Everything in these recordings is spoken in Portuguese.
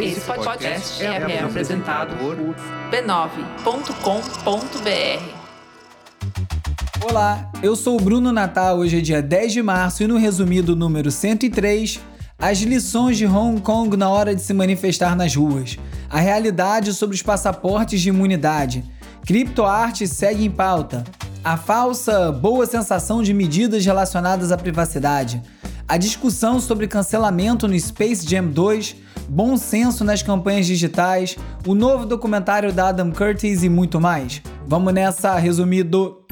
Esse podcast é, é apresentado por b9.com.br. Olá, eu sou o Bruno Natal. Hoje é dia 10 de março e no resumido número 103, as lições de Hong Kong na hora de se manifestar nas ruas, a realidade sobre os passaportes de imunidade, criptoarte segue em pauta, a falsa boa sensação de medidas relacionadas à privacidade, a discussão sobre cancelamento no Space Jam 2, bom senso nas campanhas digitais, o novo documentário da Adam Curtis e muito mais. Vamos nessa, resumido.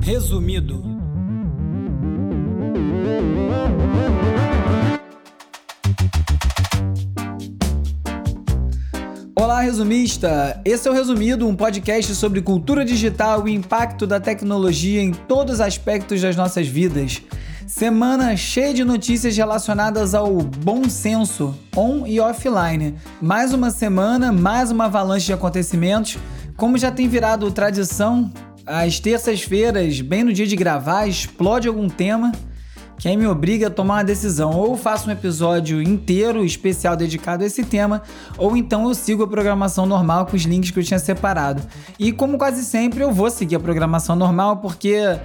Resumido. Olá, resumista! Esse é o Resumido, um podcast sobre cultura digital e o impacto da tecnologia em todos os aspectos das nossas vidas. Semana cheia de notícias relacionadas ao bom senso, on e offline. Mais uma semana, mais uma avalanche de acontecimentos. Como já tem virado tradição, às terças-feiras, bem no dia de gravar, explode algum tema que aí me obriga a tomar uma decisão. Ou faço um episódio inteiro, especial, dedicado a esse tema, ou então eu sigo a programação normal com os links que eu tinha separado. E como quase sempre, eu vou seguir a programação normal, porque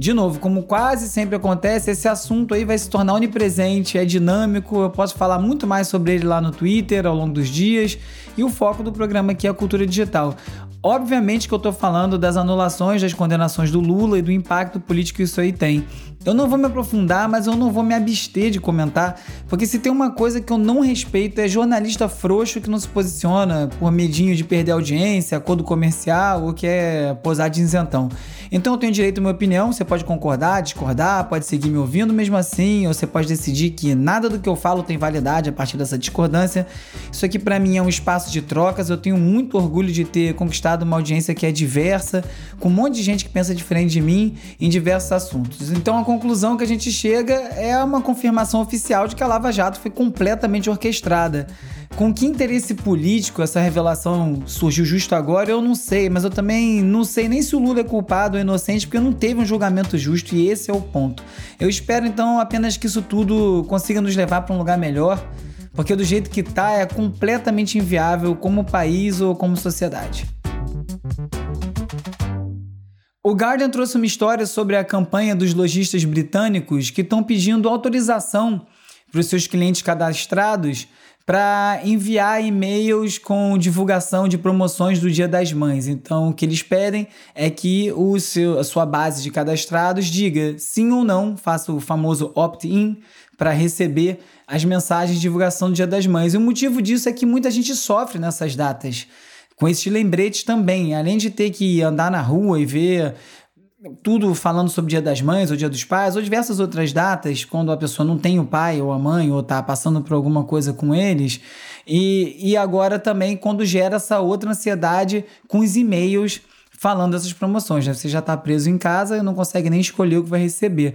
de novo, como quase sempre acontece, esse assunto aí vai se tornar onipresente, é dinâmico, eu posso falar muito mais sobre ele lá no Twitter ao longo dos dias, e o foco do programa aqui é a cultura digital. Obviamente que eu estou falando das anulações, das condenações do Lula e do impacto político que isso aí tem. Eu não vou me aprofundar, mas eu não vou me abster de comentar, porque se tem uma coisa que eu não respeito é jornalista frouxo que não se posiciona por medinho de perder audiência, acordo comercial ou quer posar de isentão. Então eu tenho direito à minha opinião, você pode concordar, discordar, pode seguir me ouvindo mesmo assim, ou você pode decidir que nada do que eu falo tem validade a partir dessa discordância. Isso aqui para mim é um espaço de trocas, eu tenho muito orgulho de ter conquistado uma audiência que é diversa, com um monte de gente que pensa diferente de mim em diversos assuntos. Então conclusão que a gente chega é uma confirmação oficial de que a Lava Jato foi completamente orquestrada. Com que interesse político essa revelação surgiu justo agora, eu não sei, mas eu também não sei nem se o Lula é culpado ou inocente, porque não teve um julgamento justo e esse é o ponto. Eu espero então apenas que isso tudo consiga nos levar para um lugar melhor, porque do jeito que tá é completamente inviável como país ou como sociedade. O Guardian trouxe uma história sobre a campanha dos lojistas britânicos que estão pedindo autorização para os seus clientes cadastrados para enviar e-mails com divulgação de promoções do Dia das Mães. Então, o que eles pedem é que o seu, a sua base de cadastrados diga sim ou não, faça o famoso opt-in para receber as mensagens de divulgação do Dia das Mães. E o motivo disso é que muita gente sofre nessas datas com esses lembretes também. Além de ter que andar na rua e ver tudo falando sobre o Dia das Mães ou Dia dos Pais ou diversas outras datas, quando a pessoa não tem o pai ou a mãe ou está passando por alguma coisa com eles. E, e agora também quando gera essa outra ansiedade com os e-mails falando dessas promoções. Né? Você já está preso em casa e não consegue nem escolher o que vai receber.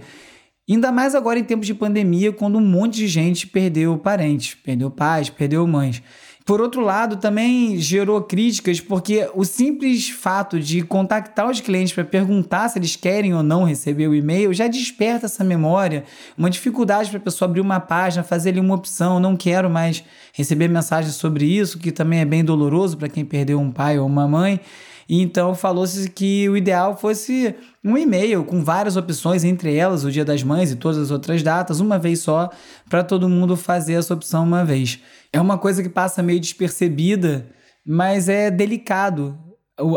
Ainda mais agora em tempos de pandemia, quando um monte de gente perdeu parentes, perdeu pais, perdeu mães. Por outro lado, também gerou críticas porque o simples fato de contactar os clientes para perguntar se eles querem ou não receber o e-mail já desperta essa memória, uma dificuldade para a pessoa abrir uma página, fazer ali uma opção, não quero mais receber mensagens sobre isso, que também é bem doloroso para quem perdeu um pai ou uma mãe. Então falou-se que o ideal fosse um e-mail com várias opções, entre elas o Dia das Mães e todas as outras datas, uma vez só, para todo mundo fazer essa opção uma vez. É uma coisa que passa meio despercebida, mas é delicado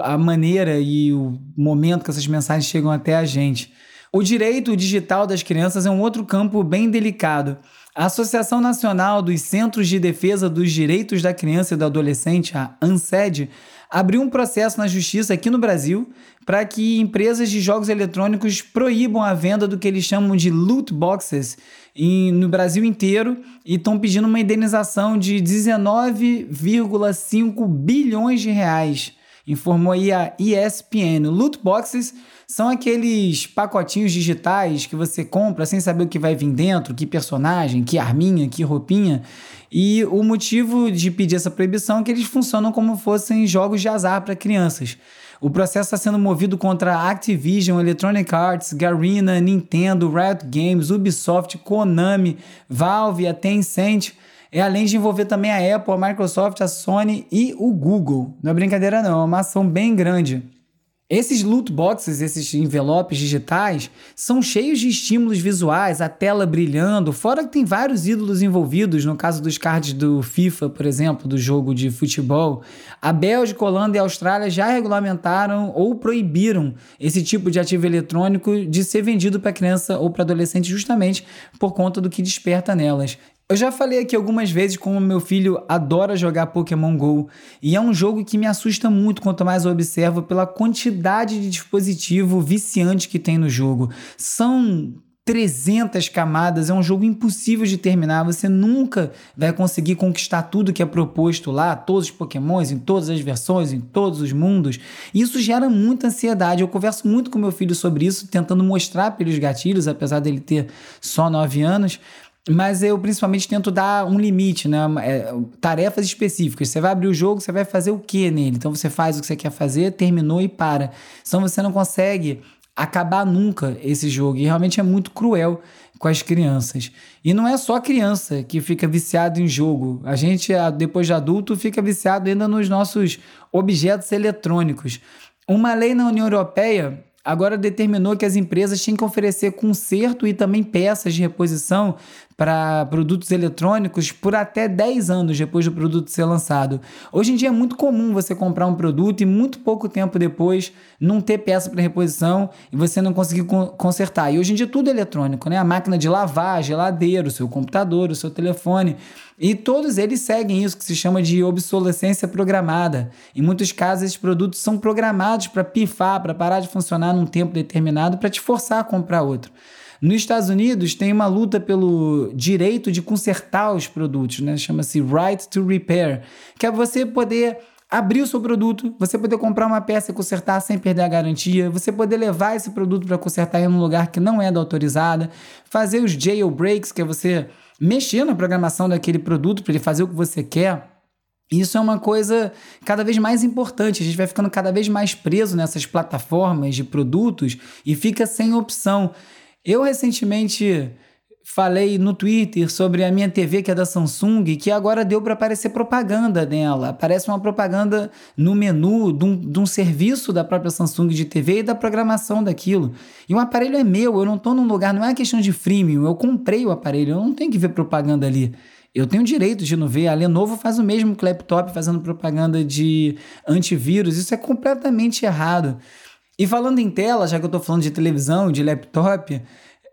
a maneira e o momento que essas mensagens chegam até a gente. O direito digital das crianças é um outro campo bem delicado. A Associação Nacional dos Centros de Defesa dos Direitos da Criança e do Adolescente, a ANSED, abriu um processo na justiça aqui no Brasil para que empresas de jogos eletrônicos proíbam a venda do que eles chamam de loot boxes em, no Brasil inteiro e estão pedindo uma indenização de 19,5 bilhões de reais. Informou aí a ESPN. Loot boxes são aqueles pacotinhos digitais que você compra sem saber o que vai vir dentro, que personagem, que arminha, que roupinha. E o motivo de pedir essa proibição é que eles funcionam como fossem jogos de azar para crianças. O processo está sendo movido contra a Activision, Electronic Arts, Garena, Nintendo, Riot Games, Ubisoft, Konami, Valve a Tencent. é além de envolver também a Apple, a Microsoft, a Sony e o Google. Não é brincadeira não, é uma ação bem grande. Esses loot boxes, esses envelopes digitais, são cheios de estímulos visuais, a tela brilhando, fora que tem vários ídolos envolvidos, no caso dos cards do FIFA, por exemplo, do jogo de futebol. A Bélgica, Holanda e Austrália já regulamentaram ou proibiram esse tipo de ativo eletrônico de ser vendido para criança ou para adolescente justamente por conta do que desperta nelas. Eu já falei aqui algumas vezes como meu filho adora jogar Pokémon Go e é um jogo que me assusta muito quanto mais eu observo pela quantidade de dispositivo viciante que tem no jogo. São 300 camadas, é um jogo impossível de terminar. Você nunca vai conseguir conquistar tudo que é proposto lá, todos os Pokémons, em todas as versões, em todos os mundos. Isso gera muita ansiedade. Eu converso muito com meu filho sobre isso, tentando mostrar pelos gatilhos, apesar dele ter só 9 anos mas eu principalmente tento dar um limite, né? É, tarefas específicas. Você vai abrir o jogo, você vai fazer o que nele? Então você faz o que você quer fazer, terminou e para. Senão você não consegue acabar nunca esse jogo. E realmente é muito cruel com as crianças. E não é só criança que fica viciado em jogo. A gente, depois de adulto, fica viciado ainda nos nossos objetos eletrônicos. Uma lei na União Europeia agora determinou que as empresas têm que oferecer conserto e também peças de reposição para produtos eletrônicos por até 10 anos depois do produto ser lançado. Hoje em dia é muito comum você comprar um produto e muito pouco tempo depois não ter peça para reposição e você não conseguir consertar. E hoje em dia tudo é eletrônico, né? A máquina de lavar, a geladeira, o seu computador, o seu telefone. E todos eles seguem isso que se chama de obsolescência programada. Em muitos casos, esses produtos são programados para pifar, para parar de funcionar num tempo determinado, para te forçar a comprar outro. Nos Estados Unidos tem uma luta pelo direito de consertar os produtos, né? Chama-se Right to Repair, que é você poder abrir o seu produto, você poder comprar uma peça e consertar sem perder a garantia, você poder levar esse produto para consertar em um lugar que não é da autorizada, fazer os jailbreaks, que é você mexer na programação daquele produto para ele fazer o que você quer. Isso é uma coisa cada vez mais importante. A gente vai ficando cada vez mais preso nessas plataformas de produtos e fica sem opção. Eu recentemente falei no Twitter sobre a minha TV que é da Samsung, que agora deu para aparecer propaganda nela. Aparece uma propaganda no menu de um, de um, serviço da própria Samsung de TV e da programação daquilo. E o aparelho é meu, eu não estou num lugar, não é questão de freemium, eu comprei o aparelho, eu não tenho que ver propaganda ali. Eu tenho direito de não ver. A Lenovo faz o mesmo que o laptop fazendo propaganda de antivírus. Isso é completamente errado. E falando em tela, já que eu estou falando de televisão, de laptop,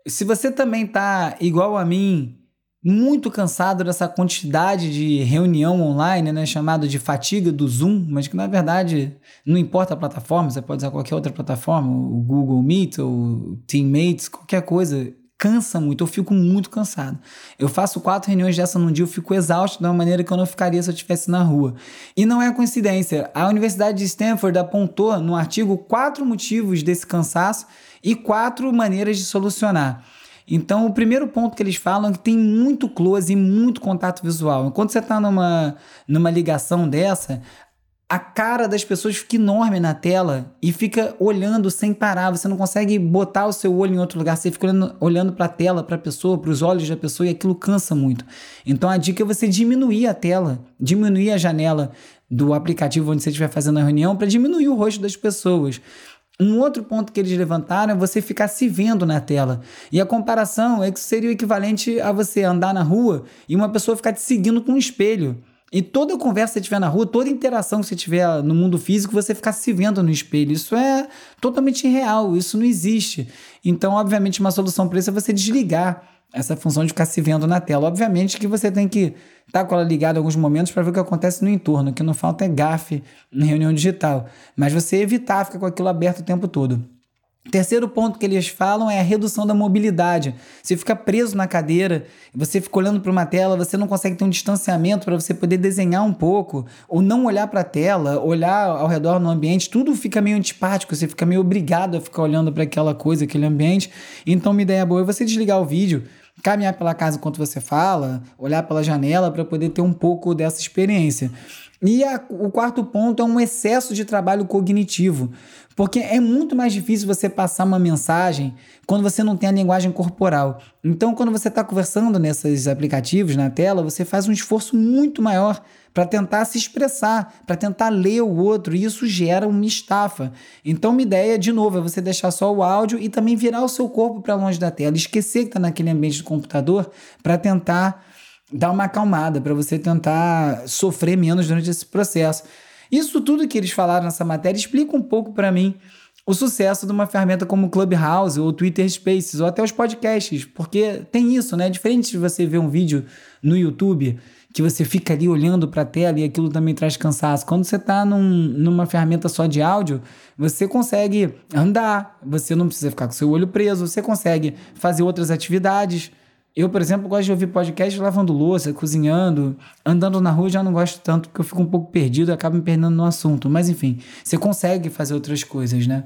se você também está igual a mim, muito cansado dessa quantidade de reunião online, né, chamado de fatiga do Zoom, mas que na verdade não importa a plataforma, você pode usar qualquer outra plataforma, o Google Meet ou Teammates, qualquer coisa cansa muito, eu fico muito cansado. Eu faço quatro reuniões dessa num dia, eu fico exausto de uma maneira que eu não ficaria se eu estivesse na rua. E não é coincidência, a Universidade de Stanford apontou no artigo quatro motivos desse cansaço e quatro maneiras de solucionar. Então, o primeiro ponto que eles falam é que tem muito close e muito contato visual. Enquanto você está numa, numa ligação dessa, a cara das pessoas fica enorme na tela e fica olhando sem parar. Você não consegue botar o seu olho em outro lugar. Você fica olhando, olhando para a tela, para a pessoa, para os olhos da pessoa e aquilo cansa muito. Então a dica é você diminuir a tela, diminuir a janela do aplicativo onde você estiver fazendo a reunião para diminuir o rosto das pessoas. Um outro ponto que eles levantaram é você ficar se vendo na tela. E a comparação é que seria o equivalente a você andar na rua e uma pessoa ficar te seguindo com um espelho. E toda conversa que você tiver na rua, toda interação que você tiver no mundo físico, você ficar se vendo no espelho. Isso é totalmente irreal, isso não existe. Então, obviamente, uma solução para isso é você desligar essa função de ficar se vendo na tela. Obviamente que você tem que estar tá com ela ligada em alguns momentos para ver o que acontece no entorno. O que não falta é gafe em reunião digital. Mas você evitar ficar com aquilo aberto o tempo todo. Terceiro ponto que eles falam é a redução da mobilidade. Você fica preso na cadeira, você fica olhando para uma tela, você não consegue ter um distanciamento para você poder desenhar um pouco, ou não olhar para a tela, olhar ao redor no ambiente, tudo fica meio antipático, você fica meio obrigado a ficar olhando para aquela coisa, aquele ambiente. Então, uma ideia boa é você desligar o vídeo, caminhar pela casa enquanto você fala, olhar pela janela para poder ter um pouco dessa experiência. E a, o quarto ponto é um excesso de trabalho cognitivo, porque é muito mais difícil você passar uma mensagem quando você não tem a linguagem corporal. Então, quando você está conversando nesses aplicativos na tela, você faz um esforço muito maior para tentar se expressar, para tentar ler o outro, e isso gera uma estafa. Então, uma ideia, de novo, é você deixar só o áudio e também virar o seu corpo para longe da tela, esquecer que está naquele ambiente do computador para tentar dar uma acalmada, para você tentar sofrer menos durante esse processo. Isso tudo que eles falaram nessa matéria explica um pouco para mim o sucesso de uma ferramenta como Clubhouse ou Twitter Spaces ou até os podcasts, porque tem isso, né? Diferente de você ver um vídeo no YouTube que você fica ali olhando para a tela e aquilo também traz cansaço. Quando você está num, numa ferramenta só de áudio, você consegue andar, você não precisa ficar com seu olho preso, você consegue fazer outras atividades. Eu, por exemplo, gosto de ouvir podcast lavando louça, cozinhando, andando na rua já não gosto tanto porque eu fico um pouco perdido e acabo me perdendo no assunto. Mas enfim, você consegue fazer outras coisas, né?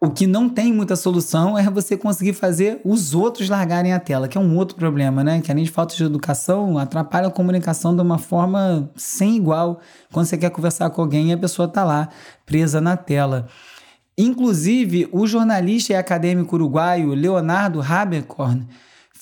O que não tem muita solução é você conseguir fazer os outros largarem a tela, que é um outro problema, né? Que além de falta de educação, atrapalha a comunicação de uma forma sem igual quando você quer conversar com alguém e a pessoa está lá presa na tela. Inclusive, o jornalista e acadêmico uruguaio Leonardo Haberkorn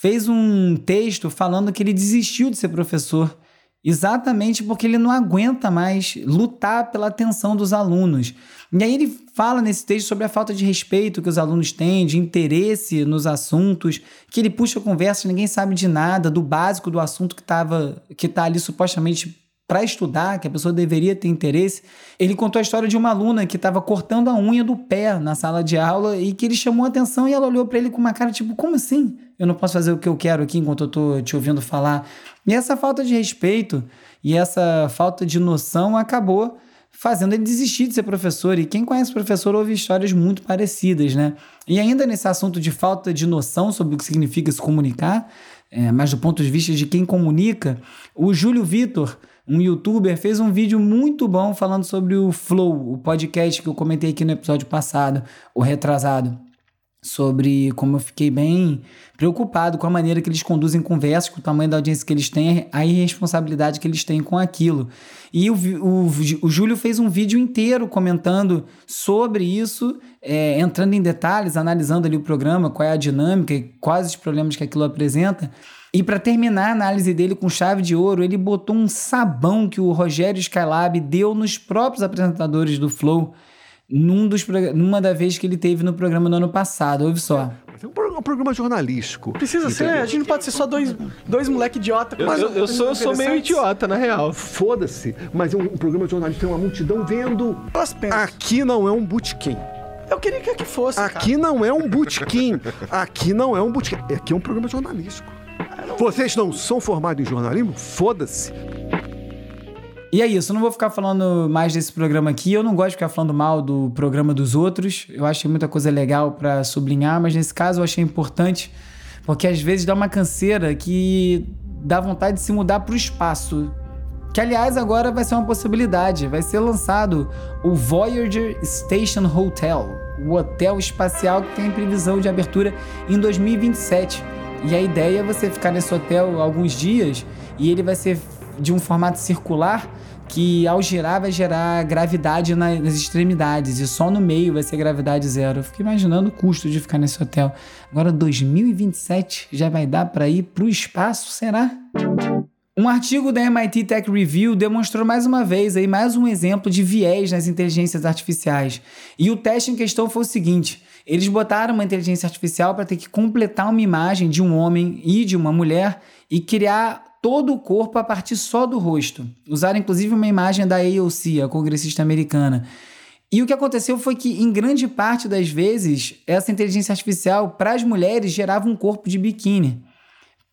fez um texto falando que ele desistiu de ser professor exatamente porque ele não aguenta mais lutar pela atenção dos alunos. E aí ele fala nesse texto sobre a falta de respeito que os alunos têm, de interesse nos assuntos, que ele puxa conversa, ninguém sabe de nada, do básico do assunto que estava que está ali supostamente para estudar, que a pessoa deveria ter interesse. Ele contou a história de uma aluna que estava cortando a unha do pé na sala de aula e que ele chamou a atenção e ela olhou para ele com uma cara tipo: como assim? Eu não posso fazer o que eu quero aqui enquanto eu estou te ouvindo falar. E essa falta de respeito e essa falta de noção acabou fazendo ele desistir de ser professor. E quem conhece professor ouve histórias muito parecidas, né? E ainda nesse assunto de falta de noção sobre o que significa se comunicar, é, mas do ponto de vista de quem comunica, o Júlio Vitor um youtuber, fez um vídeo muito bom falando sobre o Flow, o podcast que eu comentei aqui no episódio passado, o retrasado. Sobre como eu fiquei bem preocupado com a maneira que eles conduzem conversas, com o tamanho da audiência que eles têm, a irresponsabilidade que eles têm com aquilo. E o, o, o Júlio fez um vídeo inteiro comentando sobre isso, é, entrando em detalhes, analisando ali o programa, qual é a dinâmica e quais os problemas que aquilo apresenta. E para terminar a análise dele com chave de ouro, ele botou um sabão que o Rogério Skylab deu nos próprios apresentadores do Flow num dos, numa da vez que ele teve no programa no ano passado. Ouve só. É um, programa jornalístico. Precisa entendeu? ser, a gente não pode ser só dois, dois moleque idiota. Eu, mas eu, eu sou, eu sou meio idiota, na real. Foda-se, mas é um, um programa jornalístico, tem uma multidão vendo. Aqui não é um bootcamp. Eu queria que aqui fosse. Aqui cara. não é um bootcamp. aqui não é um bootcamp. Aqui é um programa jornalístico. Vocês não são formados em jornalismo? Foda-se. E é isso, eu não vou ficar falando mais desse programa aqui. Eu não gosto de ficar falando mal do programa dos outros. Eu que muita coisa legal para sublinhar, mas nesse caso eu achei importante porque às vezes dá uma canseira que dá vontade de se mudar para o espaço. Que aliás agora vai ser uma possibilidade. Vai ser lançado o Voyager Station Hotel, o hotel espacial que tem previsão de abertura em 2027. E a ideia é você ficar nesse hotel alguns dias e ele vai ser de um formato circular que ao girar vai gerar gravidade nas extremidades e só no meio vai ser gravidade zero. Eu fico imaginando o custo de ficar nesse hotel. Agora 2027 já vai dar para ir para o espaço, será? Um artigo da MIT Tech Review demonstrou mais uma vez aí mais um exemplo de viés nas inteligências artificiais. E o teste em questão foi o seguinte: eles botaram uma inteligência artificial para ter que completar uma imagem de um homem e de uma mulher e criar todo o corpo a partir só do rosto. Usaram inclusive uma imagem da AOC, a congressista americana. E o que aconteceu foi que, em grande parte das vezes, essa inteligência artificial para as mulheres gerava um corpo de biquíni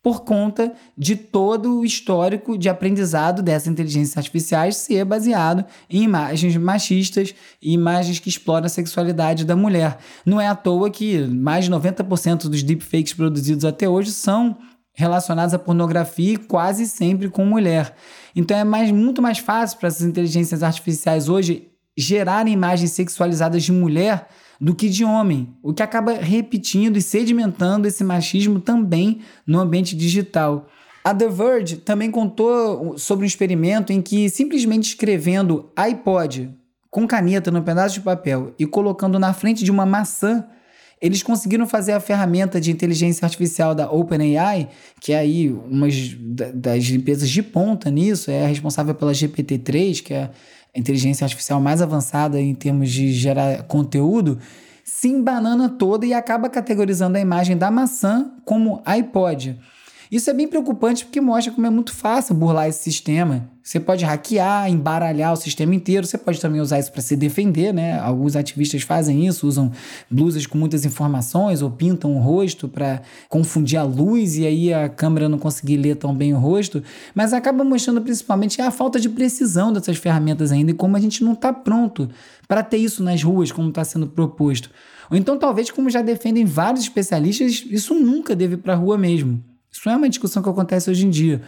por conta de todo o histórico de aprendizado dessas inteligências artificiais ser baseado em imagens machistas e imagens que exploram a sexualidade da mulher. Não é à toa que mais de 90% dos deepfakes produzidos até hoje são relacionados à pornografia quase sempre com mulher. Então é mais, muito mais fácil para essas inteligências artificiais hoje gerarem imagens sexualizadas de mulher do que de homem, o que acaba repetindo e sedimentando esse machismo também no ambiente digital. A The Verge também contou sobre um experimento em que simplesmente escrevendo iPod com caneta no pedaço de papel e colocando na frente de uma maçã, eles conseguiram fazer a ferramenta de inteligência artificial da OpenAI, que é aí uma das empresas de ponta nisso, é responsável pela GPT-3, que é inteligência artificial mais avançada em termos de gerar conteúdo, se embanana toda e acaba categorizando a imagem da maçã como iPod. Isso é bem preocupante porque mostra como é muito fácil burlar esse sistema. Você pode hackear, embaralhar o sistema inteiro, você pode também usar isso para se defender, né? Alguns ativistas fazem isso, usam blusas com muitas informações ou pintam o rosto para confundir a luz e aí a câmera não conseguir ler tão bem o rosto, mas acaba mostrando principalmente a falta de precisão dessas ferramentas ainda e como a gente não está pronto para ter isso nas ruas como está sendo proposto. Ou então, talvez, como já defendem vários especialistas, isso nunca deve ir para a rua mesmo. Isso é uma discussão que acontece hoje em dia.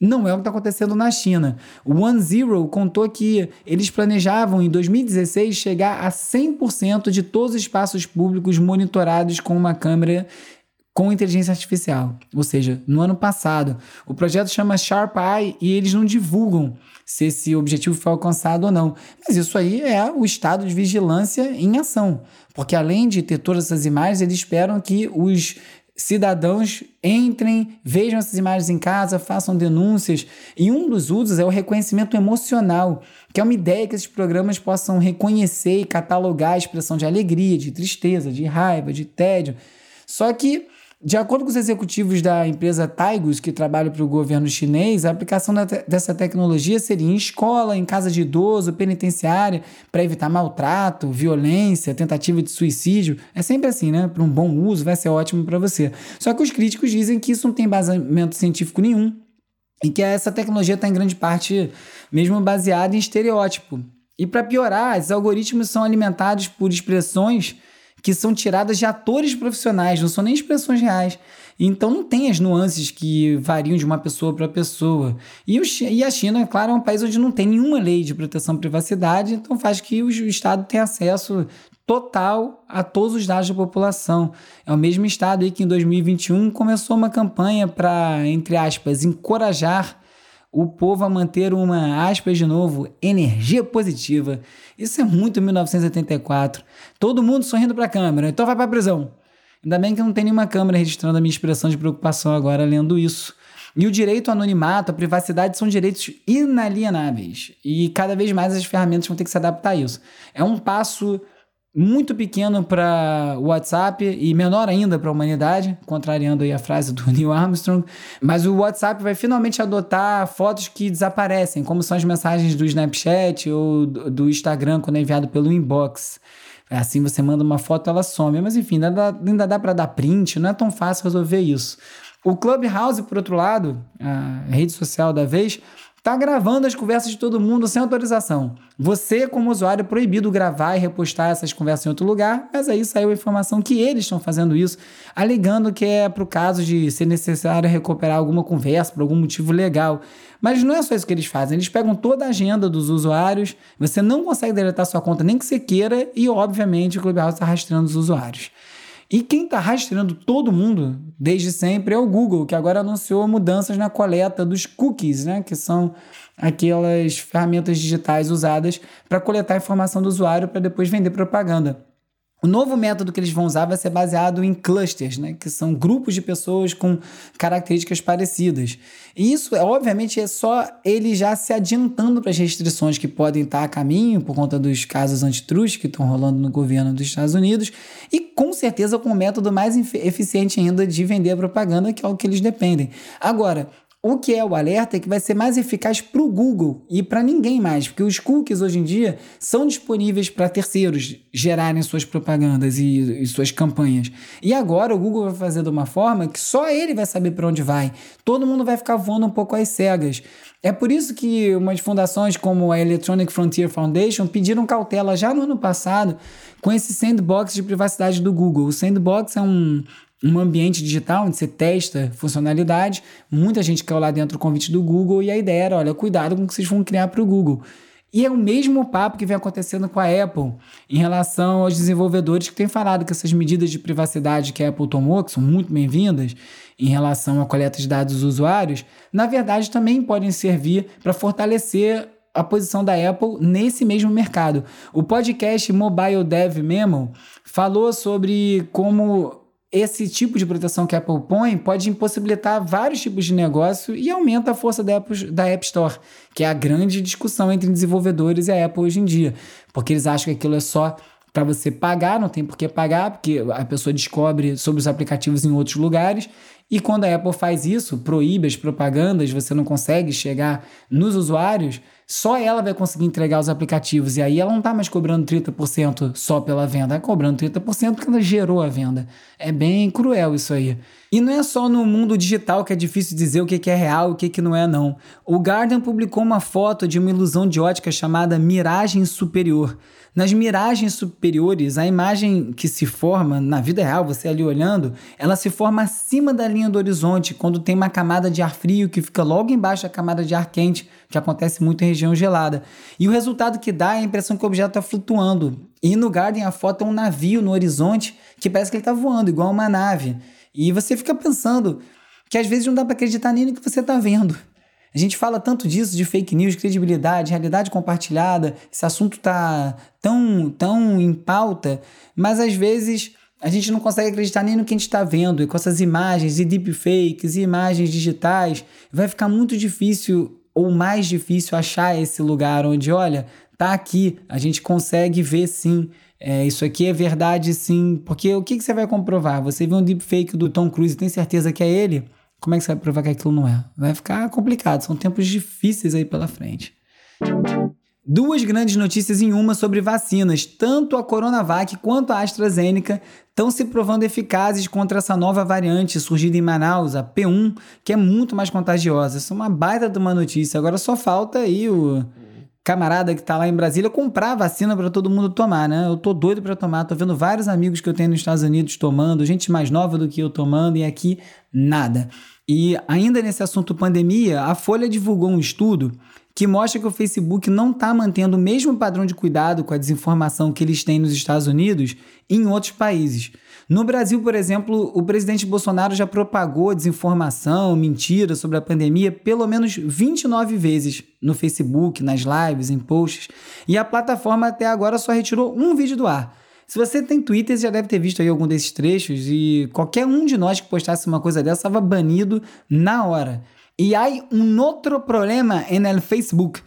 Não é o que está acontecendo na China. O One Zero contou que eles planejavam em 2016 chegar a 100% de todos os espaços públicos monitorados com uma câmera com inteligência artificial. Ou seja, no ano passado. O projeto chama Sharp Eye e eles não divulgam se esse objetivo foi alcançado ou não. Mas isso aí é o estado de vigilância em ação. Porque além de ter todas essas imagens, eles esperam que os cidadãos entrem, vejam essas imagens em casa, façam denúncias. E um dos usos é o reconhecimento emocional, que é uma ideia que esses programas possam reconhecer e catalogar a expressão de alegria, de tristeza, de raiva, de tédio. Só que de acordo com os executivos da empresa Taigus, que trabalha para o governo chinês, a aplicação te dessa tecnologia seria em escola, em casa de idoso, penitenciária, para evitar maltrato, violência, tentativa de suicídio. É sempre assim, né? Para um bom uso, vai ser ótimo para você. Só que os críticos dizem que isso não tem basamento científico nenhum e que essa tecnologia está em grande parte mesmo baseada em estereótipo. E para piorar, esses algoritmos são alimentados por expressões que são tiradas de atores profissionais, não são nem expressões reais. Então não tem as nuances que variam de uma pessoa para pessoa. E, o, e a China, é claro, é um país onde não tem nenhuma lei de proteção à privacidade, então faz que o, Estado tenha acesso total a todos os dados da população. É o mesmo Estado aí que em 2021 começou uma campanha para, entre aspas, encorajar o povo a manter uma, aspas de novo, energia positiva. Isso é muito 1984. Todo mundo sorrindo para a câmera, então vai para a prisão. Ainda bem que não tem nenhuma câmera registrando a minha expressão de preocupação agora lendo isso. E o direito ao anonimato, a privacidade são direitos inalienáveis. E cada vez mais as ferramentas vão ter que se adaptar a isso. É um passo muito pequeno para o WhatsApp e menor ainda para a humanidade, contrariando aí a frase do Neil Armstrong. Mas o WhatsApp vai finalmente adotar fotos que desaparecem, como são as mensagens do Snapchat ou do Instagram quando é enviado pelo inbox. Assim você manda uma foto, ela some. Mas enfim, ainda dá, ainda dá para dar print, não é tão fácil resolver isso. O Clubhouse, por outro lado, a rede social da vez, Tá gravando as conversas de todo mundo sem autorização. Você, como usuário, é proibido gravar e repostar essas conversas em outro lugar, mas aí saiu a informação que eles estão fazendo isso, alegando que é para o caso de ser necessário recuperar alguma conversa por algum motivo legal. Mas não é só isso que eles fazem, eles pegam toda a agenda dos usuários, você não consegue deletar sua conta nem que você queira, e obviamente o Clubhouse está rastreando os usuários. E quem está rastreando todo mundo desde sempre é o Google, que agora anunciou mudanças na coleta dos cookies, né? que são aquelas ferramentas digitais usadas para coletar informação do usuário para depois vender propaganda. O novo método que eles vão usar vai ser baseado em clusters, né? que são grupos de pessoas com características parecidas. E isso, é, obviamente, é só ele já se adiantando para as restrições que podem estar a caminho por conta dos casos antitruste que estão rolando no governo dos Estados Unidos e com certeza com o método mais eficiente ainda de vender a propaganda, que é o que eles dependem. Agora, o que é o alerta é que vai ser mais eficaz para o Google e para ninguém mais, porque os cookies hoje em dia são disponíveis para terceiros gerarem suas propagandas e, e, suas campanhas. E agora o Google vai fazer de uma forma que só ele vai saber para onde vai. Todo mundo vai ficar voando um pouco às cegas. É por isso que umas fundações como a Electronic Frontier Foundation pediram cautela já no ano passado com esse sandbox de privacidade do Google. O sandbox é um, um ambiente digital onde você testa funcionalidade. Muita gente caiu lá dentro do convite do Google e a ideia era: olha, cuidado com o que vocês vão criar para o Google. E é o mesmo papo que vem acontecendo com a Apple em relação aos desenvolvedores que têm falado que essas medidas de privacidade que a Apple tomou, que são muito bem-vindas em relação à coleta de dados dos usuários, na verdade também podem servir para fortalecer a posição da Apple nesse mesmo mercado. O podcast Mobile Dev Memo falou sobre como esse tipo de proteção que a Apple põe pode impossibilitar vários tipos de negócio e aumenta a força da Apple, da App Store, que é a grande discussão entre desenvolvedores e a Apple hoje em dia, porque eles acham que aquilo é só para você pagar, não tem por que pagar, porque a pessoa descobre sobre os aplicativos em outros lugares. E quando a Apple faz isso, proíbe as propagandas, você não consegue chegar nos usuários, só ela vai conseguir entregar os aplicativos. E aí ela não está mais cobrando 30% só pela venda, ela cobrando 30% porque ela gerou a venda. É bem cruel isso aí. E não é só no mundo digital que é difícil dizer o que é real e o que não é, não. O Garden publicou uma foto de uma ilusão de ótica chamada miragem superior. Nas miragens superiores, a imagem que se forma na vida real, você ali olhando, ela se forma acima da linha do horizonte, quando tem uma camada de ar frio que fica logo embaixo da camada de ar quente, que acontece muito em região gelada. E o resultado que dá é a impressão que o objeto está flutuando. E no Garden a foto é um navio no horizonte que parece que ele está voando, igual uma nave. E você fica pensando que às vezes não dá para acreditar nem no que você está vendo. A gente fala tanto disso, de fake news, credibilidade, realidade compartilhada, esse assunto tá tão, tão em pauta, mas às vezes a gente não consegue acreditar nem no que a gente está vendo, e com essas imagens e deepfakes e imagens digitais, vai ficar muito difícil ou mais difícil achar esse lugar onde, olha, tá aqui, a gente consegue ver sim. É, isso aqui é verdade sim, porque o que, que você vai comprovar? Você vê um deepfake do Tom Cruise e tem certeza que é ele? Como é que você vai provar que aquilo não é? Vai ficar complicado, são tempos difíceis aí pela frente. Duas grandes notícias em uma sobre vacinas. Tanto a Coronavac quanto a AstraZeneca estão se provando eficazes contra essa nova variante surgida em Manaus, a P1, que é muito mais contagiosa. Isso é uma baita de uma notícia. Agora só falta aí o camarada que tá lá em Brasília comprar vacina para todo mundo tomar, né? Eu tô doido para tomar, tô vendo vários amigos que eu tenho nos Estados Unidos tomando, gente mais nova do que eu tomando e aqui nada. E ainda nesse assunto pandemia, a Folha divulgou um estudo que mostra que o Facebook não está mantendo o mesmo padrão de cuidado com a desinformação que eles têm nos Estados Unidos em outros países. No Brasil, por exemplo, o presidente Bolsonaro já propagou desinformação, mentira sobre a pandemia pelo menos 29 vezes no Facebook, nas lives, em posts, e a plataforma até agora só retirou um vídeo do ar. Se você tem Twitter, você já deve ter visto aí algum desses trechos e qualquer um de nós que postasse uma coisa dessa estava banido na hora. E há um outro problema no Facebook.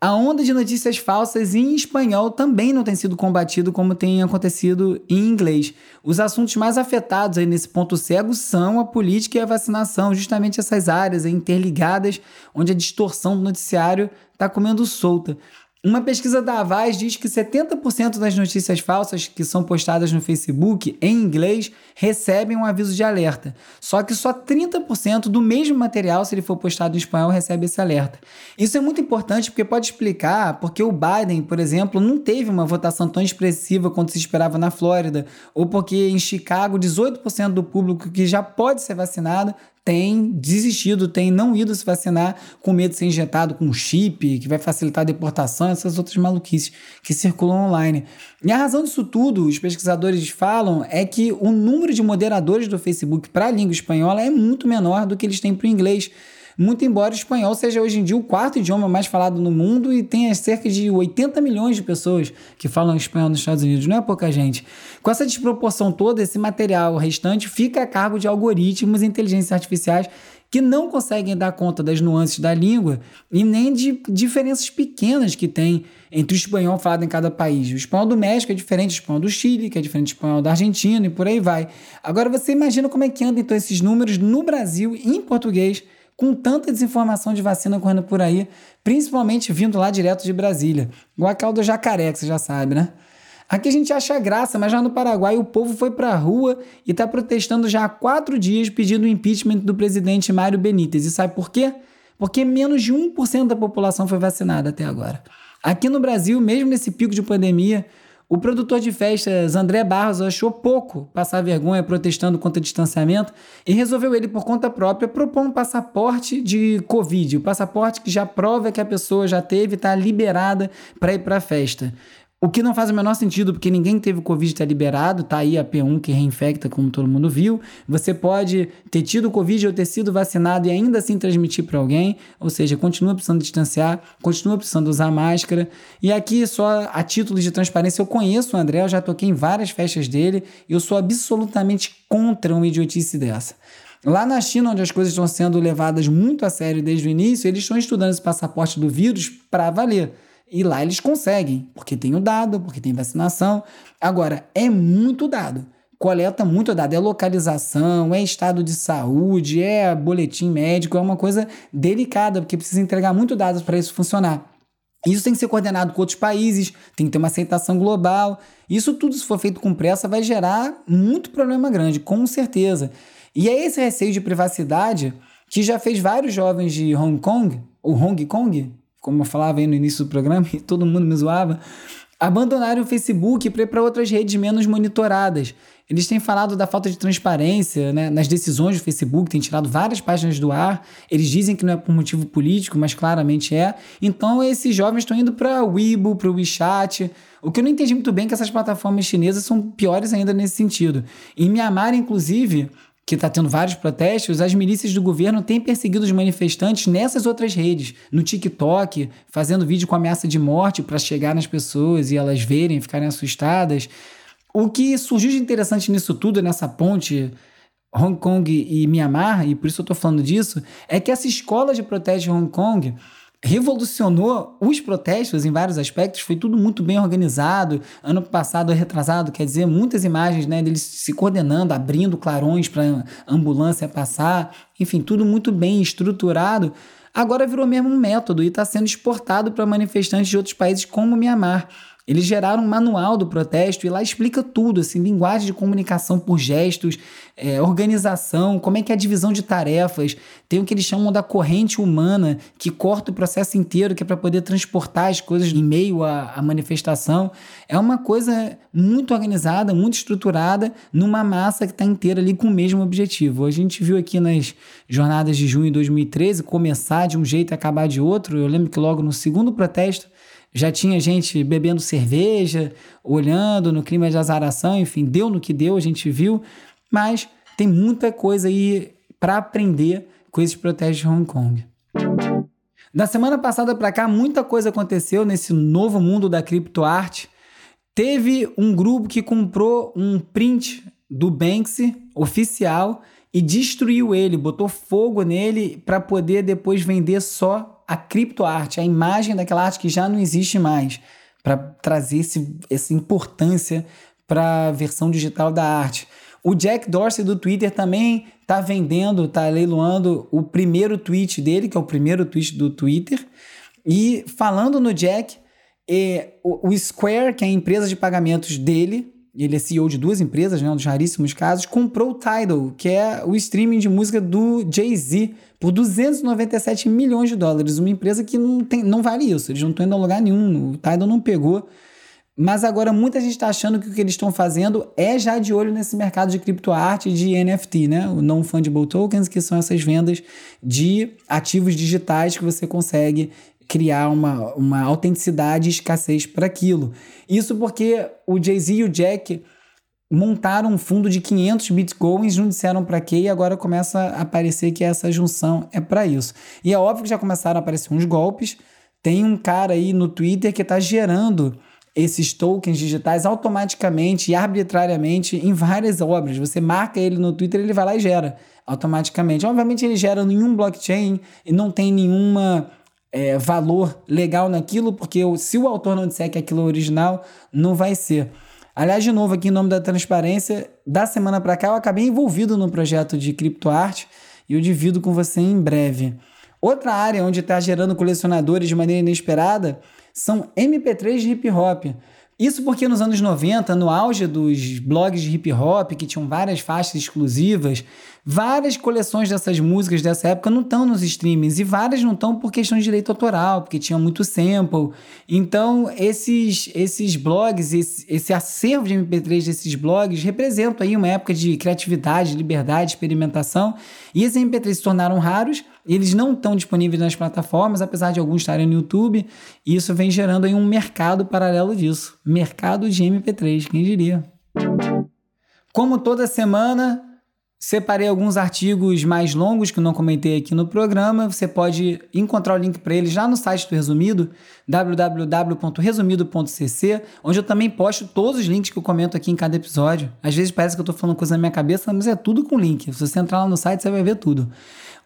A onda de notícias falsas em espanhol também não tem sido combatido como tem acontecido em inglês. Os assuntos mais afetados aí nesse ponto cego são a política e a vacinação, justamente essas áreas interligadas onde a distorção do noticiário está comendo solta. Uma pesquisa da Avaz diz que 70% das notícias falsas que são postadas no Facebook em inglês recebem um aviso de alerta. Só que só 30% do mesmo material, se ele for postado em espanhol, recebe esse alerta. Isso é muito importante porque pode explicar porque o Biden, por exemplo, não teve uma votação tão expressiva quanto se esperava na Flórida, ou porque em Chicago 18% do público que já pode ser vacinado tem desistido, tem não ido se vacinar com medo de ser injetado com chip, que vai facilitar a deportação, essas outras maluquices que circulam online. E a razão disso tudo, os pesquisadores falam, é que o número de moderadores do Facebook para a língua espanhola é muito menor do que eles têm para o inglês muito embora o espanhol seja hoje em dia o quarto idioma mais falado no mundo e tenha cerca de 80 milhões de pessoas que falam espanhol nos Estados Unidos, não é pouca gente. Com essa desproporção toda, esse material restante fica a cargo de algoritmos e inteligências artificiais que não conseguem dar conta das nuances da língua e nem de diferenças pequenas que tem entre o espanhol falado em cada país. O espanhol do México é diferente do espanhol do Chile, que é diferente do espanhol da Argentina e por aí vai. Agora você imagina como é que andam então esses números no Brasil em português com tanta desinformação de vacina correndo por aí, principalmente vindo lá direto de Brasília. Igual aquela do jacaré, que você já sabe, né? Aqui a gente acha graça, mas lá no Paraguai o povo foi para a rua e está protestando já há quatro dias pedindo o impeachment do presidente Mário Benítez. E sabe por quê? Porque menos de 1% da população foi vacinada até agora. Aqui no Brasil, mesmo nesse pico de pandemia, o produtor de festas André Barros achou pouco passar vergonha protestando contra o distanciamento e resolveu ele, por conta própria, propor um passaporte de Covid, o passaporte que já prova que a pessoa já teve e está liberada para ir para a festa. O que não faz o menor sentido, porque ninguém teve Covid está liberado, tá aí a P1 que reinfecta, como todo mundo viu. Você pode ter tido Covid ou ter sido vacinado e ainda assim transmitir para alguém, ou seja, continua precisando distanciar, continua precisando usar máscara. E aqui, só a título de transparência, eu conheço o André, eu já toquei em várias festas dele, e eu sou absolutamente contra uma idiotice dessa. Lá na China, onde as coisas estão sendo levadas muito a sério desde o início, eles estão estudando esse passaporte do vírus para valer. E lá eles conseguem, porque tem o dado, porque tem vacinação. Agora, é muito dado. Coleta muito dado. É localização, é estado de saúde, é boletim médico, é uma coisa delicada, porque precisa entregar muito dados para isso funcionar. Isso tem que ser coordenado com outros países, tem que ter uma aceitação global. Isso tudo, se for feito com pressa, vai gerar muito problema grande, com certeza. E é esse receio de privacidade que já fez vários jovens de Hong Kong, ou Hong Kong, como eu falava aí no início do programa, e todo mundo me zoava, abandonaram o Facebook para ir para outras redes menos monitoradas. Eles têm falado da falta de transparência né, nas decisões do Facebook, têm tirado várias páginas do ar. Eles dizem que não é por motivo político, mas claramente é. Então, esses jovens estão indo para o Weibo, para o WeChat. O que eu não entendi muito bem é que essas plataformas chinesas são piores ainda nesse sentido. Em Myanmar, inclusive, que está tendo vários protestos, as milícias do governo têm perseguido os manifestantes nessas outras redes, no TikTok, fazendo vídeo com ameaça de morte para chegar nas pessoas e elas verem, ficarem assustadas. O que surgiu de interessante nisso tudo, nessa ponte Hong Kong e Myanmar, e por isso eu estou falando disso, é que essa escola de protesto de Hong Kong revolucionou os protestos em vários aspectos, foi tudo muito bem organizado. Ano passado, retrasado, quer dizer, muitas imagens né, deles se coordenando, abrindo clarões para ambulância passar, enfim, tudo muito bem estruturado. Agora virou mesmo um método e está sendo exportado para manifestantes de outros países como Mianmar. Eles geraram um manual do protesto e lá explica tudo, assim, linguagem de comunicação por gestos, é, organização, como é que é a divisão de tarefas. Tem o que eles chamam da corrente humana, que corta o processo inteiro, que é para poder transportar as coisas em meio à, à manifestação. É uma coisa muito organizada, muito estruturada, numa massa que está inteira ali com o mesmo objetivo. A gente viu aqui nas jornadas de junho de 2013 começar de um jeito e acabar de outro. Eu lembro que logo no segundo protesto já tinha gente bebendo cerveja, olhando no clima de azaração, enfim, deu no que deu, a gente viu, mas tem muita coisa aí para aprender com esses protestos de Hong Kong. Da semana passada para cá, muita coisa aconteceu nesse novo mundo da criptoarte. Teve um grupo que comprou um print do Banksy oficial e destruiu ele, botou fogo nele para poder depois vender só a criptoarte, a imagem daquela arte que já não existe mais, para trazer esse, essa importância para a versão digital da arte. O Jack Dorsey do Twitter também está vendendo, está leiloando o primeiro tweet dele, que é o primeiro tweet do Twitter. E falando no Jack, é, o, o Square, que é a empresa de pagamentos dele, ele é CEO de duas empresas, né, um dos raríssimos casos, comprou o Tidal, que é o streaming de música do Jay-Z, por 297 milhões de dólares. Uma empresa que não, tem, não vale isso, eles não estão indo a lugar nenhum, o Tidal não pegou. Mas agora muita gente está achando que o que eles estão fazendo é já de olho nesse mercado de criptoarte e de NFT, né? O Non-Fungible Tokens, que são essas vendas de ativos digitais que você consegue criar uma, uma autenticidade e escassez para aquilo. Isso porque o Jay-Z e o Jack montaram um fundo de 500 bitcoins, não disseram para quê, e agora começa a aparecer que essa junção é para isso. E é óbvio que já começaram a aparecer uns golpes. Tem um cara aí no Twitter que está gerando esses tokens digitais automaticamente e arbitrariamente em várias obras. Você marca ele no Twitter, ele vai lá e gera automaticamente. Obviamente ele gera nenhum blockchain e não tem nenhuma é, valor legal naquilo, porque se o autor não disser que aquilo é original, não vai ser. Aliás, de novo, aqui em nome da transparência, da semana para cá eu acabei envolvido no projeto de criptoarte e eu divido com você em breve. Outra área onde está gerando colecionadores de maneira inesperada são MP3 de hip hop. Isso porque nos anos 90, no auge dos blogs de hip hop, que tinham várias faixas exclusivas, várias coleções dessas músicas dessa época não estão nos streamings e várias não estão por questão de direito autoral, porque tinha muito sample. Então, esses, esses blogs, esse, esse acervo de MP3 desses blogs representam aí uma época de criatividade, liberdade, experimentação. E esses MP3 se tornaram raros eles não estão disponíveis nas plataformas, apesar de alguns estarem no YouTube, e isso vem gerando aí um mercado paralelo disso. Mercado de MP3, quem diria? Como toda semana, separei alguns artigos mais longos que não comentei aqui no programa. Você pode encontrar o link para eles lá no site do Resumido, www.resumido.cc, onde eu também posto todos os links que eu comento aqui em cada episódio. Às vezes parece que eu estou falando coisa na minha cabeça, mas é tudo com link. Se você entrar lá no site, você vai ver tudo.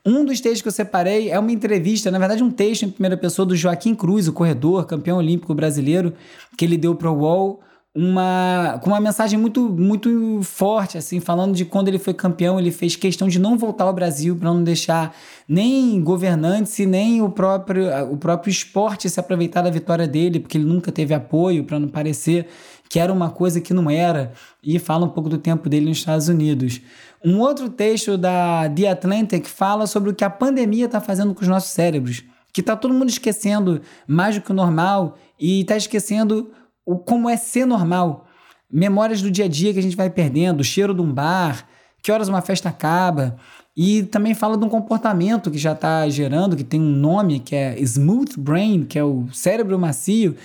Um dos textos que eu separei é uma entrevista, na verdade, um texto em primeira pessoa do Joaquim Cruz, o corredor, campeão olímpico brasileiro, que ele deu para o UOL uma, com uma mensagem muito, muito forte, assim, falando de quando ele foi campeão, ele fez questão de não voltar ao Brasil para não deixar nem governantes e nem o próprio, o próprio esporte se aproveitar da vitória dele, porque ele nunca teve apoio, para não parecer que era uma coisa que não era, e fala um pouco do tempo dele nos Estados Unidos. Um outro texto da The Atlantic fala sobre o que a pandemia está fazendo com os nossos cérebros, que está todo mundo esquecendo mais do que o normal e está esquecendo o como é ser normal. Memórias do dia a dia que a gente vai perdendo, o cheiro de um bar, que horas uma festa acaba. E também fala de um comportamento que já está gerando, que tem um nome, que é Smooth Brain, que é o cérebro macio,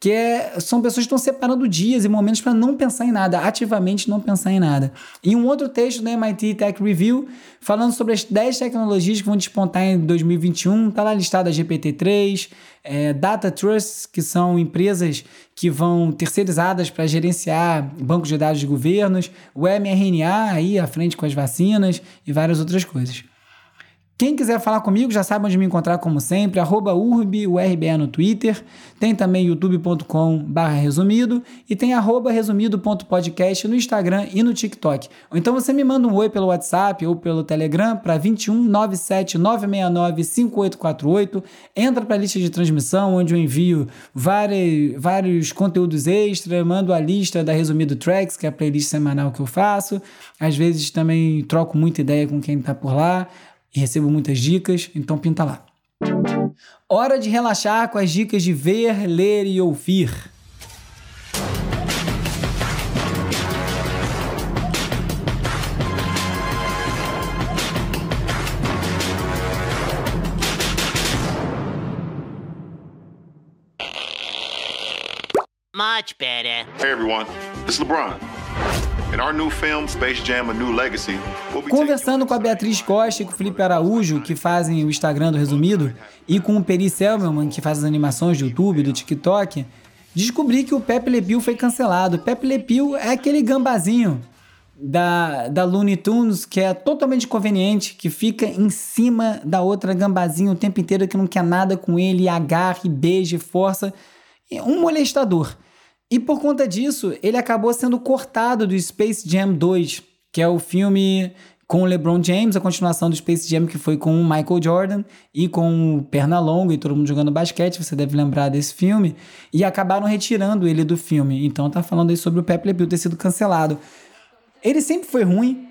que é, são pessoas que estão separando dias e momentos para não pensar em nada, ativamente não pensar em nada. E um outro texto da MIT Tech Review, falando sobre as 10 tecnologias que vão despontar em 2021, está lá listada a GPT-3, é, Data Trusts, que são empresas que vão terceirizadas para gerenciar bancos de dados de governos, o mRNA aí à frente com as vacinas e várias outras coisas. Quem quiser falar comigo já sabe onde me encontrar como sempre, arroba urb, URBE no Twitter, tem também youtube.com resumido. E tem arroba resumido.podcast no Instagram e no TikTok. Ou então você me manda um oi pelo WhatsApp ou pelo Telegram para 21 97 969 5848, entra para a lista de transmissão onde eu envio vários, conteúdos extra, mando a lista da Resumido Tracks, que é a playlist semanal que eu faço, às vezes também troco muita ideia com quem está por lá, e recebo muitas dicas, então pinta lá. Hora de relaxar com as dicas de ver, ler e ouvir. Much better. Hey everyone, it's LeBron. Conversando com a Beatriz Costa e com o Felipe Araújo, que fazem o Instagram do Resumido, e com o Peri Selmelman, que faz as animações do YouTube, do TikTok, descobri que o Pepe Le Pew foi cancelado. Pepe Le Pew é aquele gambazinho da, da Looney Tunes que é totalmente conveniente, que fica em cima da outra gambazinha o tempo inteiro, que não quer nada com ele, agarra, beija, força. Um molestador. E por conta disso, ele acabou sendo cortado do Space Jam 2, que é o filme com o LeBron James, a continuação do Space Jam que foi com o Michael Jordan e com o Pernalonga e todo mundo jogando basquete, você deve lembrar desse filme, e acabaram retirando ele do filme. Então tá falando aí sobre o Pepe Le Pew ter sido cancelado. Ele sempre foi ruim,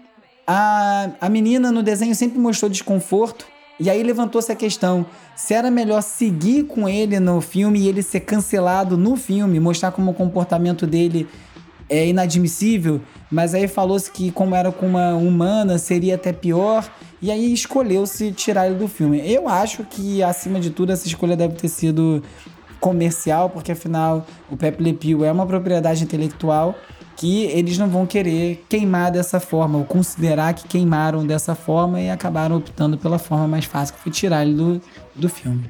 a, a menina no desenho sempre mostrou desconforto, e aí levantou-se a questão se era melhor seguir com ele no filme e ele ser cancelado no filme, mostrar como o comportamento dele é inadmissível, mas aí falou-se que como era com uma humana seria até pior, e aí escolheu-se tirar ele do filme. Eu acho que acima de tudo essa escolha deve ter sido comercial, porque afinal o Pepe Le Pew é uma propriedade intelectual que eles não vão querer queimar dessa forma, ou considerar que queimaram dessa forma e acabaram optando pela forma mais fácil, que foi tirar ele do, do filme.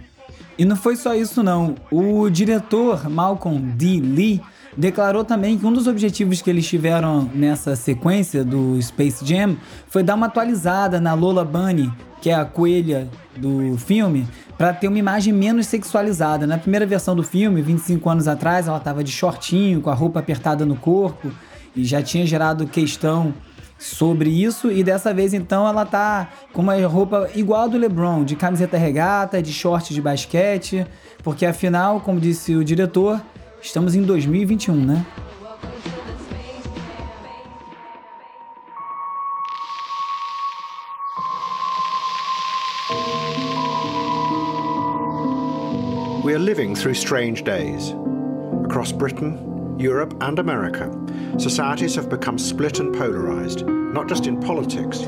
E não foi só isso não. O diretor Malcolm D. Lee declarou também que um dos objetivos que eles tiveram nessa sequência do Space Jam foi dar uma atualizada na Lola Bunny, que é a coelha do filme, para ter uma imagem menos sexualizada. Na primeira versão do filme, 25 anos atrás, ela estava de shortinho, com a roupa apertada no corpo, e já tinha gerado questão sobre isso e dessa vez então ela tá com uma roupa igual a do LeBron, de camiseta regata, de short de basquete, porque afinal, como disse o diretor, Estamos em 2021, um, né? We are living through strange days. Across Britain, Europe, and America, societies have become split and polarized, not just in politics,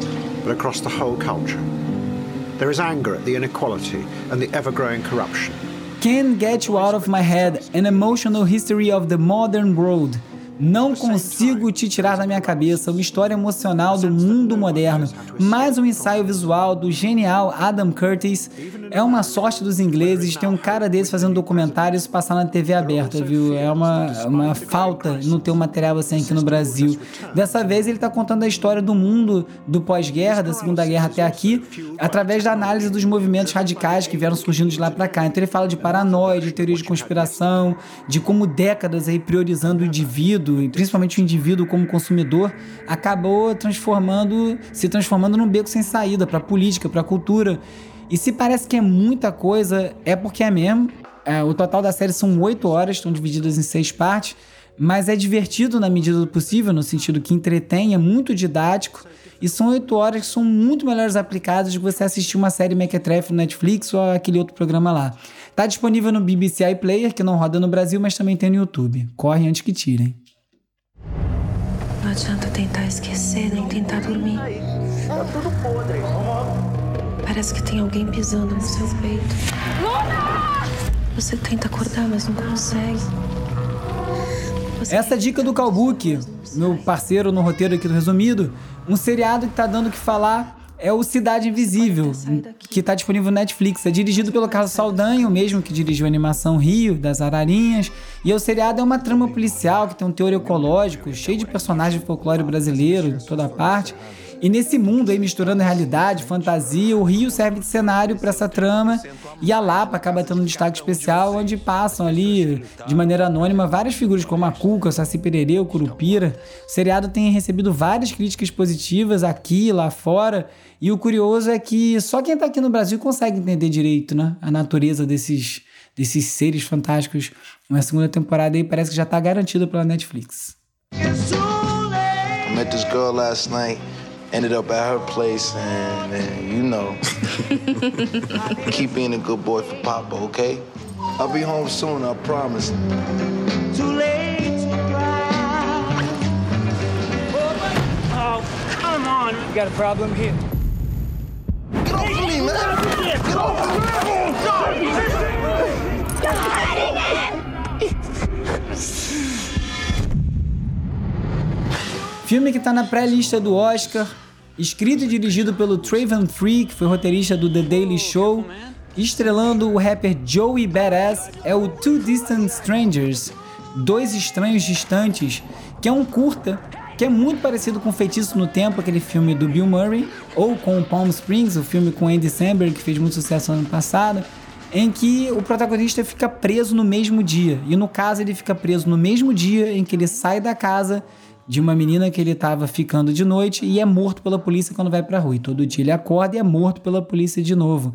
but across the whole culture. There is anger at the inequality and the ever growing corruption. Can't Get You Out of My Head An Emotional History of the Modern World. Não consigo te tirar da minha cabeça uma história emocional do mundo moderno. Mais um ensaio visual do genial Adam Curtis. É uma sorte dos ingleses ter um cara desse fazendo documentários passar na TV aberta, viu? É uma, uma falta não ter um material assim aqui no Brasil. Dessa vez ele está contando a história do mundo do pós-guerra, da Segunda Guerra até aqui, através da análise dos movimentos radicais que vieram surgindo de lá para cá. Então ele fala de paranoia, de teorias de conspiração, de como décadas aí priorizando o indivíduo e principalmente o indivíduo como consumidor acabou transformando, se transformando num beco sem saída para a política, para a cultura. E se parece que é muita coisa, é porque é mesmo. É, o total da série são oito horas, estão divididas em seis partes, mas é divertido na medida do possível, no sentido que entretém, é muito didático. E são oito horas que são muito melhores aplicadas do que você assistir uma série Mequetrefe no Netflix ou aquele outro programa lá. Tá disponível no BBC iPlayer, que não roda no Brasil, mas também tem no YouTube. Corre antes que tirem. Não adianta tentar esquecer nem tentar dormir. Tá tudo podre. Parece que tem alguém pisando no seu peito. Você tenta acordar, mas não consegue. Você Essa dica do Calbook, meu parceiro no roteiro aqui do Resumido, um seriado que tá dando o que falar é o Cidade Invisível, que tá disponível no Netflix. É dirigido pelo Carlos Saldanha, o mesmo que dirigiu a animação Rio, das Ararinhas. E o seriado é uma trama policial que tem um teor ecológico, cheio de personagens de folclore brasileiro, de toda parte. E nesse mundo aí, misturando realidade, fantasia, o Rio serve de cenário para essa trama e a Lapa acaba tendo um destaque especial onde passam ali, de maneira anônima, várias figuras como a Cuca, o Saci Pererê, o Curupira. O seriado tem recebido várias críticas positivas aqui, lá fora. E o curioso é que só quem tá aqui no Brasil consegue entender direito, né? A natureza desses, desses seres fantásticos. Uma segunda temporada aí parece que já tá garantida pela Netflix. I met this girl last night. Ended up at her place, and, and you know, keep being a good boy for Papa, okay? I'll be home soon, I promise. Too late to cry. Oh, oh come on. You got a problem here? Get off of me, man! Get off of me! Filme que tá na pré-lista do Oscar, escrito e dirigido pelo Traven Free, que foi roteirista do The Daily Show, estrelando o rapper Joey Badass, é o Two Distant Strangers, Dois Estranhos Distantes, que é um curta que é muito parecido com Feitiço no Tempo, aquele filme do Bill Murray, ou com Palm Springs, o filme com Andy Samberg, que fez muito sucesso ano passado, em que o protagonista fica preso no mesmo dia. E no caso, ele fica preso no mesmo dia em que ele sai da casa de uma menina que ele estava ficando de noite e é morto pela polícia quando vai pra rua. E todo dia ele acorda e é morto pela polícia de novo.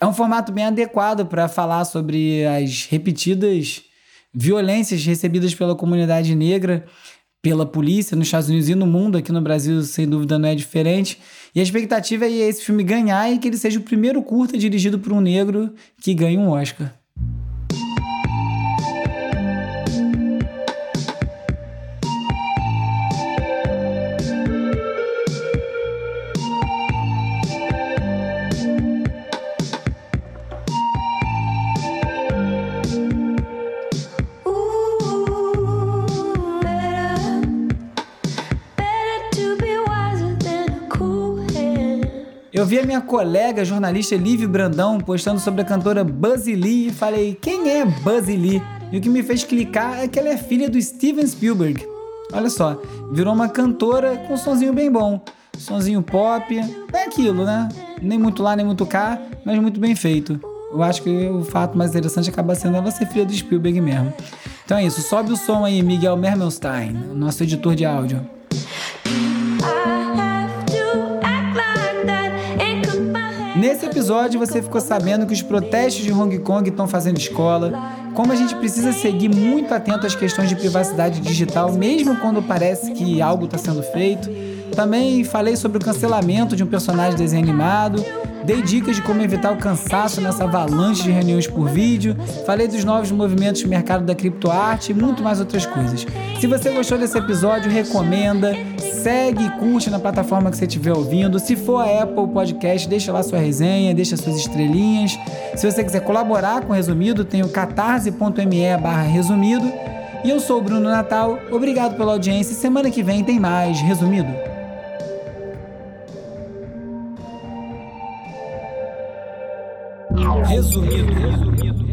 É um formato bem adequado para falar sobre as repetidas violências recebidas pela comunidade negra, pela polícia nos Estados Unidos e no mundo, aqui no Brasil, sem dúvida, não é diferente. E a expectativa é esse filme ganhar e que ele seja o primeiro curta dirigido por um negro que ganhe um Oscar. Eu vi a minha colega jornalista Lívia Brandão postando sobre a cantora Buzzy Lee e falei, quem é Buzzy Lee? E o que me fez clicar é que ela é filha do Steven Spielberg. Olha só, virou uma cantora com um sonzinho bem bom. Sonzinho pop, é aquilo, né? Nem muito lá, nem muito cá, mas muito bem feito. Eu acho que o fato mais interessante acaba sendo ela ser filha do Spielberg mesmo. Então é isso, sobe o som aí, Miguel Mermelstein, nosso editor de áudio. Nesse episódio você ficou sabendo que os protestos de Hong Kong estão fazendo escola, como a gente precisa seguir muito atento às questões de privacidade digital, mesmo quando parece que algo está sendo feito. Também falei sobre o cancelamento de um personagem de desenho animado, dei dicas de como evitar o cansaço nessa avalanche de reuniões por vídeo, falei dos novos movimentos do mercado da criptoarte e muito mais outras coisas. Se você gostou desse episódio, recomenda, segue e curte na plataforma que você estiver ouvindo. Se for a Apple Podcast, deixa lá sua resenha, deixa suas estrelinhas. Se você quiser colaborar com o Resumido, tem o catarse.me barra resumido. E eu sou o Bruno Natal, obrigado pela audiência semana que vem tem mais Resumido. Resumido.